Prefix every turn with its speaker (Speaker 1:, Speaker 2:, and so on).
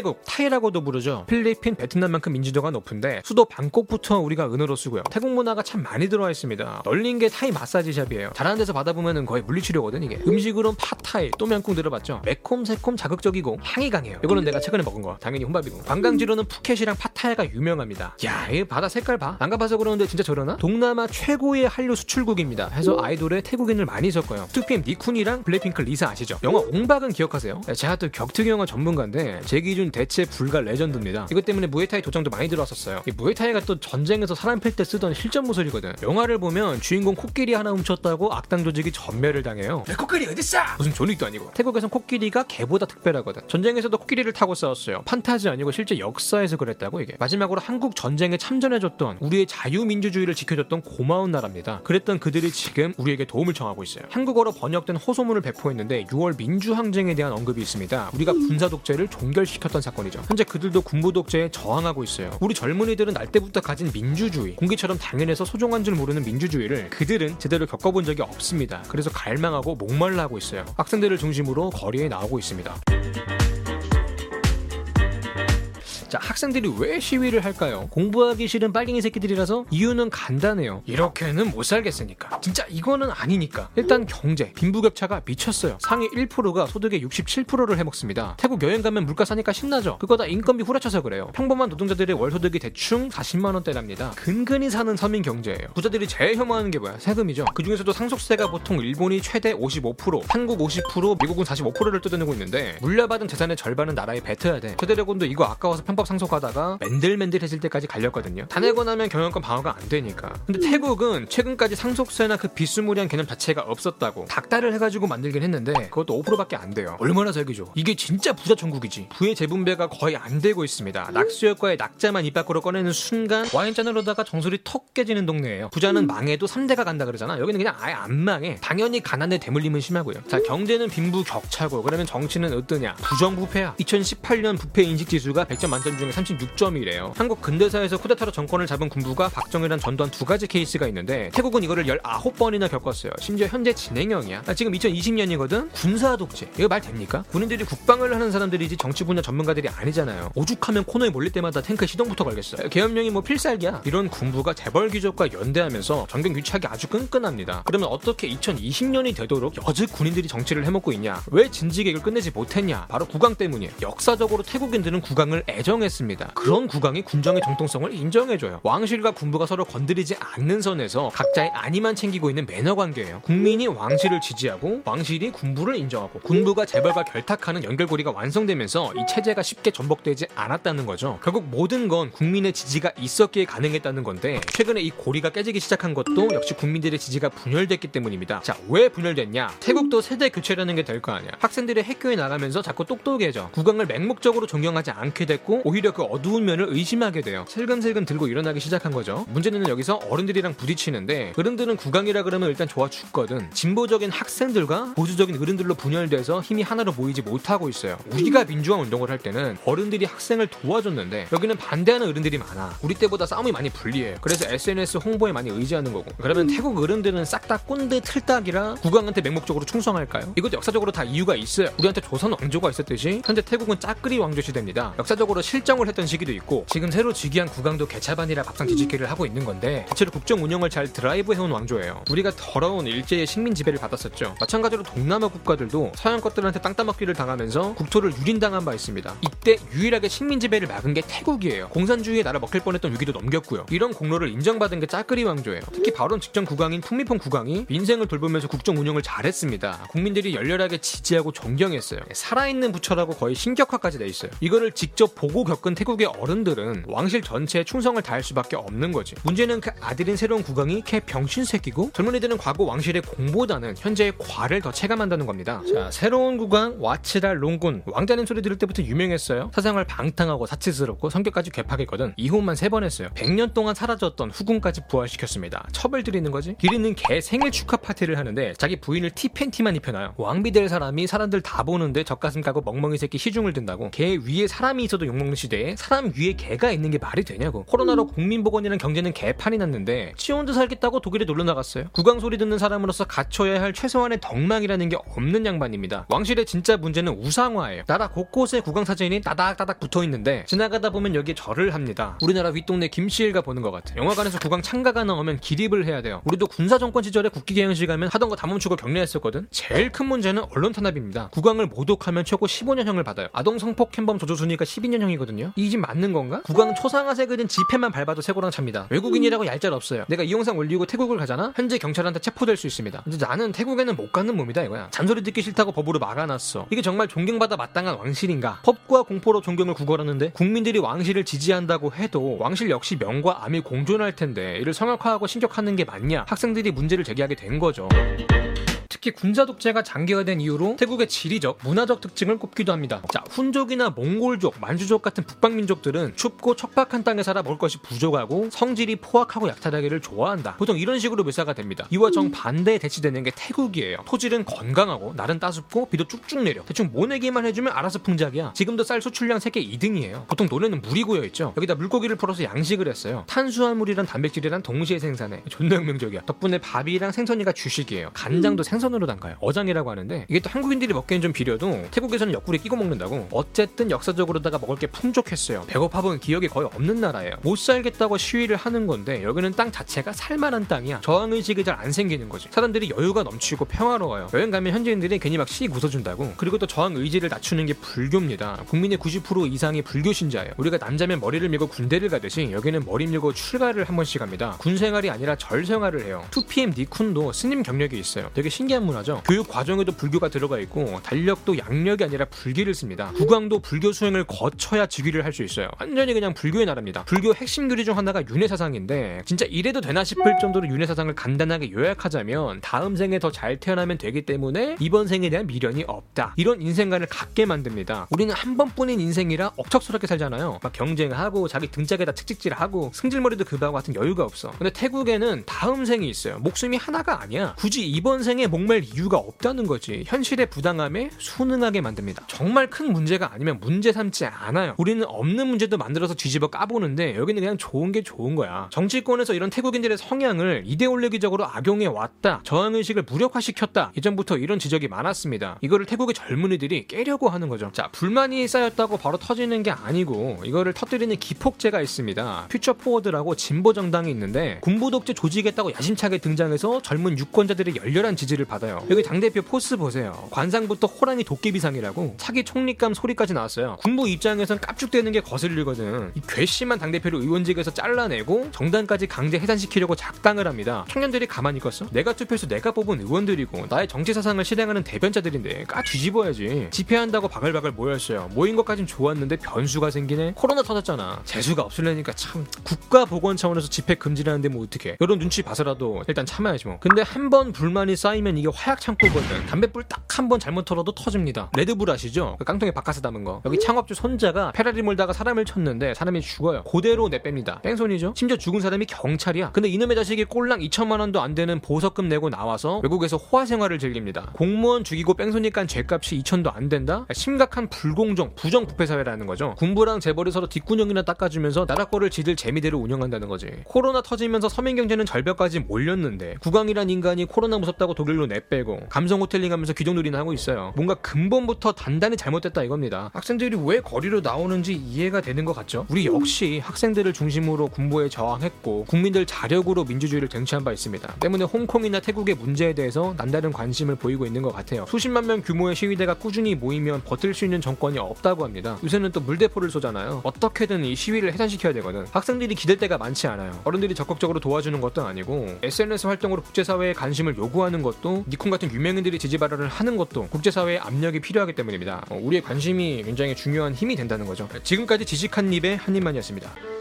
Speaker 1: 태국, 타이라고도 부르죠. 필리핀, 베트남만큼 인지도가 높은데 수도 방콕부터 우리가 은어로 쓰고요. 태국 문화가 참 많이 들어와 있습니다. 널린 게 타이 마사지샵이에요. 잘하는 데서 받아보면 거의 물리치료거든 이게. 음식으로는 팟타이, 똠얌꿍 들어봤죠. 매콤, 새콤, 자극적이고 향이 강해요. 이거는 내가 최근에 먹은 거. 당연히 혼밥이고. 관광지로는 푸켓이랑 파타야가 유명합니다. 야, 이 바다 색깔 봐. 안 가봐서 그러는데 진짜 저러나? 동남아 최고의 한류 수출국입니다. 해서 아이돌에 태국인을 많이 섞어요. 2PM 니쿤이랑 블랙핑크 리사 아시죠? 영화 옹박은 기억하세요? 제가 또 격투기 영화 전문가인데 제 기준 대체 불가 레전드입니다. 이것 때문에 무에타이 도장도 많이 들어왔었어요. 이 무에타이가 또 전쟁에서 사람 팰때 쓰던 실전 무술이거든. 영화를 보면 주인공 코끼리 하나 훔쳤다고 악당 조직이 전멸을 당해요. 내 코끼리 어딨어? 무슨 존윅도 아니고. 태국에선 코끼리가 개보다 특별하거든. 전쟁에서도 코끼리를 타고 싸웠어요. 판타지 아니고 실제 역사에서 그랬다고 이게. 마지막으로 한국 전쟁에 참전해줬던 우리의 자유민주주의를 지켜줬던 고마운 나라입니다. 그랬던 그들이 지금 우리에게 도움을 청하고 있어요. 한국어로 번역된 호소문을 배포했는데 6월 민주항쟁에 대한 언급이 있습니다. 우리가 군사 독재를 종결시켰 던 사건이죠. 현재 그들도 군부 독재에 저항하고 있어요. 우리 젊은이들은 날 때부터 가진 민주주의, 공기처럼 당연해서 소중한 줄 모르는 민주주의를 그들은 제대로 겪어본 적이 없습니다. 그래서 갈망하고 목말라 하고 있어요. 학생들을 중심으로 거리에 나오고 있습니다. 자, 학생들이 왜 시위를 할까요? 공부하기 싫은 빨갱이 새끼들이라서 이유는 간단해요. 이렇게는 못 살겠으니까. 진짜 이거는 아니니까. 일단 경제, 빈부격차가 미쳤어요. 상위 1%가 소득의 67%를 해먹습니다. 태국 여행 가면 물가 싸니까 신나죠? 그거 다 인건비 후려쳐서 그래요. 평범한 노동자들의 월 소득이 대충 40만 원대랍니다. 근근히 사는 서민 경제예요. 부자들이 제일 혐오하는 게 뭐야? 세금이죠. 그 중에서도 상속세가 보통 일본이 최대 55%, 한국 50%, 미국은 45%를 뜯어내고 있는데 물려받은 재산의 절반은 나라에 뱉어야 돼. 최대 력원도 이거 아까워서 편법 상속하다가 맨들맨들해질 때까지 갈렸거든요. 다 내고 나면 경영권 방어가 안 되니까. 근데 태국은 최근까지 상속세나 그 비스무리한 개념 자체가 없었다고 닥달을 해가지고 만들긴 했는데 그것도 5%밖에 안 돼요. 얼마나 세기죠? 이게 진짜 부자 천국이지. 부의 재분배가 거의 안 되고 있습니다. 낙수효과에 낙자만 입 밖으로 꺼내는 순간 와인잔으로다가 정수리 턱 깨지는 동네예요. 부자는 망해도 3대가 간다 그러잖아. 여기는 그냥 아예 안 망해. 당연히 가난의 대물림은 심하고요. 자 경제는 빈부 격차고 그러면 정치는 어떠냐? 부정부패야. 2018년 부패 인식 지수가 100점 만점 중에 36점이래요. 한국 근대사에서 쿠데타로 정권을 잡은 군부가 박정희랑 전두환 두 가지 케이스가 있는데 태국은 이거를 19번이나 겪었어요. 심지어 현재 진행형이야. 아, 지금 2020년이거든? 군사 독재. 이거 말 됩니까? 군인들이 국방을 하는 사람들이지 정치 분야 전문가들이 아니잖아요. 오죽하면 코너에 몰릴 때마다 탱크 시동부터 걸겠어요. 계엄령이 뭐 필살기야. 이런 군부가 재벌 귀족과 연대하면서 정경 유착이 아주 끈끈합니다. 그러면 어떻게 2020년이 되도록 여직 군인들이 정치를 해먹고 있냐? 왜 진지게 이걸 끝내지 못했냐? 바로 국왕 때문이에요. 역사적으로 태국인들은 국왕을 애정 했습니다. 그런 국왕이 군정의 정통성을 인정해줘요. 왕실과 군부가 서로 건드리지 않는 선에서 각자의 안위만 챙기고 있는 매너 관계예요. 국민이 왕실을 지지하고 왕실이 군부를 인정하고 군부가 재벌과 결탁하는 연결고리가 완성되면서 이 체제가 쉽게 전복되지 않았다는 거죠. 결국 모든 건 국민의 지지가 있었기에 가능했다는 건데 최근에 이 고리가 깨지기 시작한 것도 역시 국민들의 지지가 분열됐기 때문입니다. 자, 왜 분열됐냐? 태국도 세대 교체라는 게 될 거 아니야. 학생들이 학교에 나가면서 자꾸 똑똑해져. 국왕을 맹목적으로 존경하지 않게 됐고 오히려 그 어두운 면을 의심하게 돼요. 슬금슬금 들고 일어나기 시작한 거죠. 문제는 여기서 어른들이랑 부딪히는데 어른들은 국왕이라 그러면 일단 좋아 죽거든. 진보적인 학생들과 보수적인 어른들로 분열돼서 힘이 하나로 모이지 못하고 있어요. 우리가 민주화 운동을 할 때는 어른들이 학생을 도와줬는데 여기는 반대하는 어른들이 많아. 우리 때보다 싸움이 많이 불리해. 그래서 SNS 홍보에 많이 의지하는 거고. 그러면 태국 어른들은 싹 다 꼰대 틀딱이라 국왕한테 맹목적으로 충성할까요? 이것도 역사적으로 다 이유가 있어요. 우리한테 조선 왕조가 있었듯이 현재 태국은 짜끄리 왕조 시대입니다. 역사적으로 실정을 했던 시기도 있고 지금 새로 즉위한 국왕도 개차반이라 밥상 뒤집기를 하고 있는 건데 대체로 국정 운영을 잘 드라이브 해온 왕조예요. 우리가 더러운 일제의 식민 지배를 받았었죠. 마찬가지로 동남아 국가들도 서양 것들한테 땅 따먹기를 당하면서 국토를 유린당한 바 있습니다. 이때 유일하게 식민 지배를 막은 게 태국이에요. 공산주의에 나라 먹힐 뻔했던 위기도 넘겼고요. 이런 공로를 인정받은 게 짜끄리 왕조예요. 특히 바로 직전 국왕인 푸미폰 국왕이 민생을 돌보면서 국정 운영을 잘했습니다. 국민들이 열렬하게 지지하고 존경했어요. 살아있는 부처라고 거의 신격화까지 돼 있어요. 이거를 직접 보고 겪은 태국의 어른들은 왕실 전체에 충성을 다할 수밖에 없는 거지. 문제는 그 아들인 새로운 국왕이 개병신 새끼고 젊은이들은 과거 왕실의 공보다는 현재의 과를 더 체감한다는 겁니다. 자, 새로운 국왕 와치랄롱꼰 왕자님 소리 들을 때부터 유명했어요. 사생활 방탕하고 사치스럽고 성격까지 괴팍했거든. 이혼만 세 번 했어요. 100년 동안 사라졌던 후궁까지 부활시켰습니다. 첩을 들이는 거지. 길 있는 개 생일 축하 파티를 하는데 자기 부인을 T팬티만 입혀놔요. 왕비 될 사람이 사람들 다 보는데 젖가슴 까고 멍멍이 새끼 시중을 든다고. 개 위에 사람이 있어도 욕먹는 시대에 사람 위에 개가 있는 게 말이 되냐고. 코로나로 국민보건이랑 경제는 개판이 났는데 지 혼자 살겠다고 독일에 놀러 나갔어요. 국왕 소리 듣는 사람으로서 갖춰야 할 최소한의 덕망이라는 게 없는 양반입니다. 왕실의 진짜 문제는 우상화예요. 나라 곳곳에 국왕 사진이 따닥따닥 붙어 있는데 지나가다 보면 여기에 절을 합니다. 우리나라 윗동네 김씨일가 보는 것 같아. 영화관에서 국왕 찬가가 나오면 기립을 해야 돼요. 우리도 군사 정권 시절에 국기 게양식 하면 하던 거 다 멈추고 경례했었거든. 제일 큰 문제는 언론 탄압입니다. 국왕을 모독하면 최고 15년형을 받아요. 아동 성폭행범 조두순이가 12년형이거든요. 이게 맞는 건가? 초상화 새긴 지폐만 밟아도 쇠고랑 찹니다. 외국인이라고 얄짤 없어요. 내가 이 영상 올리고 태국을 가잖아. 현재 경찰한테 체포될 수 있습니다. 근데 나는 태국에는 못 가는 몸이다 이거야. 잔소리 듣기 싫다고 법으로 막아놨어. 이게 정말 존경받아 마땅한 왕실인가? 법과 공포로 존경을 구걸하는데 국민들이 왕실을 지지한다고 해도 왕실 역시 명과 암이 공존할 텐데 이를 성역화하고 신격화하는 게 맞냐? 학생들이 문제를 제기하게 된 거죠. 특히 군사 독재가 장기화된 이후로 태국의 지리적, 문화적 특징을 꼽기도 합니다. 자, 훈족이나 몽골족, 만주족 같은 북방 민족들은 춥고 척박한 땅에 살아 먹을 것이 부족하고 성질이 포악하고 약탈하기를 좋아한다. 보통 이런 식으로 묘사가 됩니다. 이와 정 반대에 대치되는 게 태국이에요. 토질은 건강하고 날은 따숩고 비도 쭉쭉 내려. 대충 모내기만 해주면 알아서 풍작이야. 지금도 쌀 수출량 세계 2등이에요. 보통 노래는 물이 고여 있죠. 여기다 물고기를 풀어서 양식을 했어요. 탄수화물이랑 단백질이랑 동시에 생산해. 존나 혁명적이야. 덕분에 밥이랑 생선이가 주식이에요. 간장도 생선 생선으로 담가요. 어장이라고 하는데 이게 또 한국인들이 먹기엔 좀 비려도 태국에서는 옆구리 끼고 먹는다고. 어쨌든 역사적으로다가 먹을 게 풍족했어요. 배고파 본 기억이 거의 없는 나라예요. 못 살겠다고 시위를 하는 건데 여기는 땅 자체가 살만한 땅이야. 저항 의식이 잘 안 생기는 거지. 사람들이 여유가 넘치고 평화로워요. 여행 가면 현지인들이 괜히 막 씩 웃어준다고. 그리고 또 저항 의지를 낮추는 게 불교입니다. 국민의 90% 이상이 불교 신자예요. 우리가 남자면 머리를 밀고 군대를 가듯이 여기는 머리 밀고 출가를 한 번씩 합니다. 군 생활이 아니라 절 생활을 해요. 2PM 니쿤도 스님 경력이 있어요. 되게 신기한 신기한 문화죠. 교육 과정에도 불교가 들어가 있고 달력도 양력이 아니라 불기를 씁니다. 국왕도 불교 수행을 거쳐야 즉위를 할 수 있어요. 완전히 그냥 불교의 나라입니다. 불교 핵심 교리 중 하나가 윤회 사상인데 진짜 이래도 되나 싶을 정도로 윤회 사상을 간단하게 요약하자면 다음 생에 더 잘 태어나면 되기 때문에 이번 생에 대한 미련이 없다. 이런 인생관을 갖게 만듭니다. 우리는 한 번뿐인 인생이라 억척스럽게 살잖아요. 막 경쟁하고 자기 등짝에다 책찍질하고 승질머리도 급하고 같은 여유가 없어. 근데 태국에는 다음 생이 있어요. 목숨이 하나가 아니야. 굳이 이번 생에 목 목맬 이유가 없다는 거지. 현실의 부당함에 순응하게 만듭니다. 정말 큰 문제가 아니면 문제 삼지 않아요. 우리는 없는 문제도 만들어서 뒤집어 까보는데 여기는 그냥 좋은 게 좋은 거야. 정치권에서 이런 태국인들의 성향을 이데올로기적으로 악용해 왔다. 저항의식을 무력화시켰다. 예전부터 이런 지적이 많았습니다. 이거를 태국의 젊은이들이 깨려고 하는 거죠. 자, 불만이 쌓였다고 바로 터지는 게 아니고 이거를 터뜨리는 기폭제가 있습니다. Future Forward라고 진보 정당이 있는데 군부 독재 조지겠다고 야심차게 등장해서 젊은 유권자들의 열렬한 지지를 받 받아요. 여기 당 대표 포스 보세요. 관상부터 호랑이 도깨비상이라고 차기 총리감 소리까지 나왔어요. 군부 입장에선 깝죽대는 게 거슬리거든. 이 괘씸한 당 대표를 의원직에서 잘라내고 정당까지 강제 해산시키려고 작당을 합니다. 청년들이 가만히 있겠어? 내가 투표해서 내가 뽑은 의원들이고 나의 정치 사상을 실행하는 대변자들인데 까 뒤집어야지. 집회한다고 바글바글 모였어요. 모인 것까진 좋았는데 변수가 생기네. 코로나 터졌잖아. 재수가 없으려니까 참 국가 보건 차원에서 집회 금지라는데 뭐 어떻게? 이런 눈치 봐서라도 일단 참아야지 뭐. 근데 한 번 불만이 쌓이면 이게 화약 창고거든. 담배불 딱 한 번 잘못 털어도 터집니다. 레드불 아시죠? 그 깡통에 박카스 담은 거. 여기 창업주 손자가 페라리 몰다가 사람을 쳤는데 사람이 죽어요. 그대로 내뺍니다. 뺑소니죠? 심지어 죽은 사람이 경찰이야. 근데 이놈의 자식이 꼴랑 2천만 원도 안 되는 보석금 내고 나와서 외국에서 호화 생활을 즐깁니다. 공무원 죽이고 뺑소니 깐 죄값이 2천도 안 된다? 심각한 불공정, 부정부패 사회라는 거죠. 군부랑 재벌이 서로 뒷구녕이나 닦아주면서 나라 거를 지들 제멋대로 운영한다는 거지. 코로나 터지면서 서민 경제는 절벽까지 몰렸는데 국왕이란 인간이 코로나 무섭다고 독일로 내 빼고 감성 호텔링 하면서 기종놀이는 하고 있어요. 뭔가 근본부터 단단히 잘못됐다 이겁니다. 학생들이 왜 거리로 나오는지 이해가 되는 것 같죠? 우리 역시 학생들을 중심으로 군부에 저항했고 국민들 자력으로 민주주의를 쟁취한 바 있습니다. 때문에 홍콩이나 태국의 문제에 대해서 남다른 관심을 보이고 있는 것 같아요. 수십만 명 규모의 시위대가 꾸준히 모이면 버틸 수 있는 정권이 없다고 합니다. 요새는 또 물대포를 쏘잖아요. 어떻게든 이 시위를 해산시켜야 되거든. 학생들이 기댈 때가 많지 않아요. 어른들이 적극적으로 도와주는 것도 아니고 SNS 활동으로 국제사회에 관심을 요구하는 것도 니콘 같은 유명인들이 지지 발언을 하는 것도 국제사회의 압력이 필요하기 때문입니다. 어, 우리의 관심이 굉장히 중요한 힘이 된다는 거죠. 지금까지 지식한 입의 한 입만이었습니다.